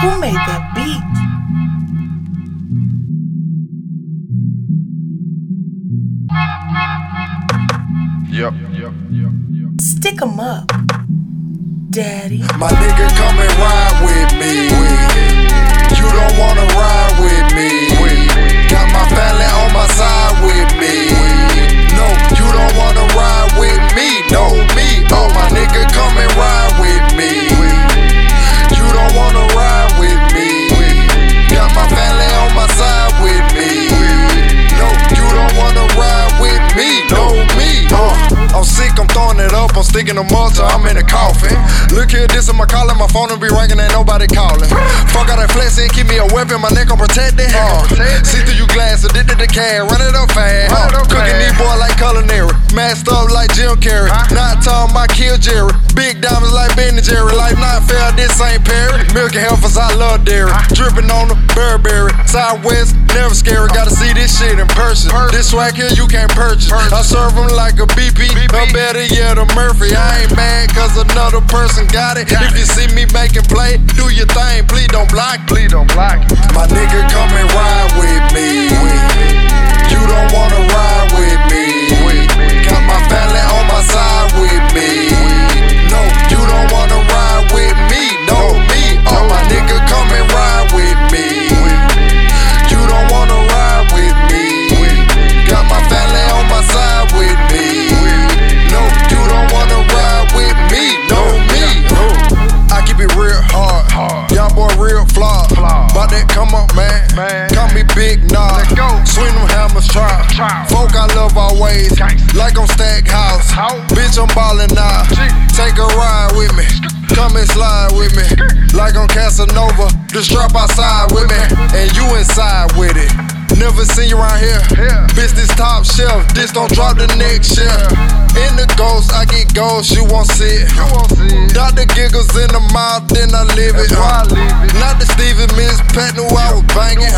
Who made that beat? Yep, yep, yep, yep. Stick 'em up, Daddy. My nigga come and ride with me. You I'm sticking up till I'm in a coffin. Look here, this is my calling, my phone will be ringing, ain't nobody calling. Fuck out that flex and keep me a weapon, my neck I'm protected. Uh, see through you glass, addicted to cash, run it up fast. Uh, cooking these boy like culinary, masked up like Jim Carrey. Not talking about kill Jerry, big diamonds like Ben and Jerry. Life not fair, ain't Perry. I love dairy. Dripping on the Burberry, Southwest, never scary. Gotta see this shit in person. This swag here you can't purchase. I serve them like a BP, or better yet a Murphy. I ain't mad cause another person got it. If you see me making play, do your thing, please don't block. Please don't block it. My nigga come and ride with me. Love our ways. Like on Stack House. House. Bitch, I'm ballin' now. Take a ride with me. Come and slide with me. Like on Casanova. Just drop outside with me. And you inside with it. Never seen you around here. Bitch, this top shelf. This don't drop the next shelf. In the ghost, I get ghost. You won't see it. You won't see it. Dr. Giggles in the mouth, then I live it. That's why I live it. Not the Steven Miss Pat knew I was banging.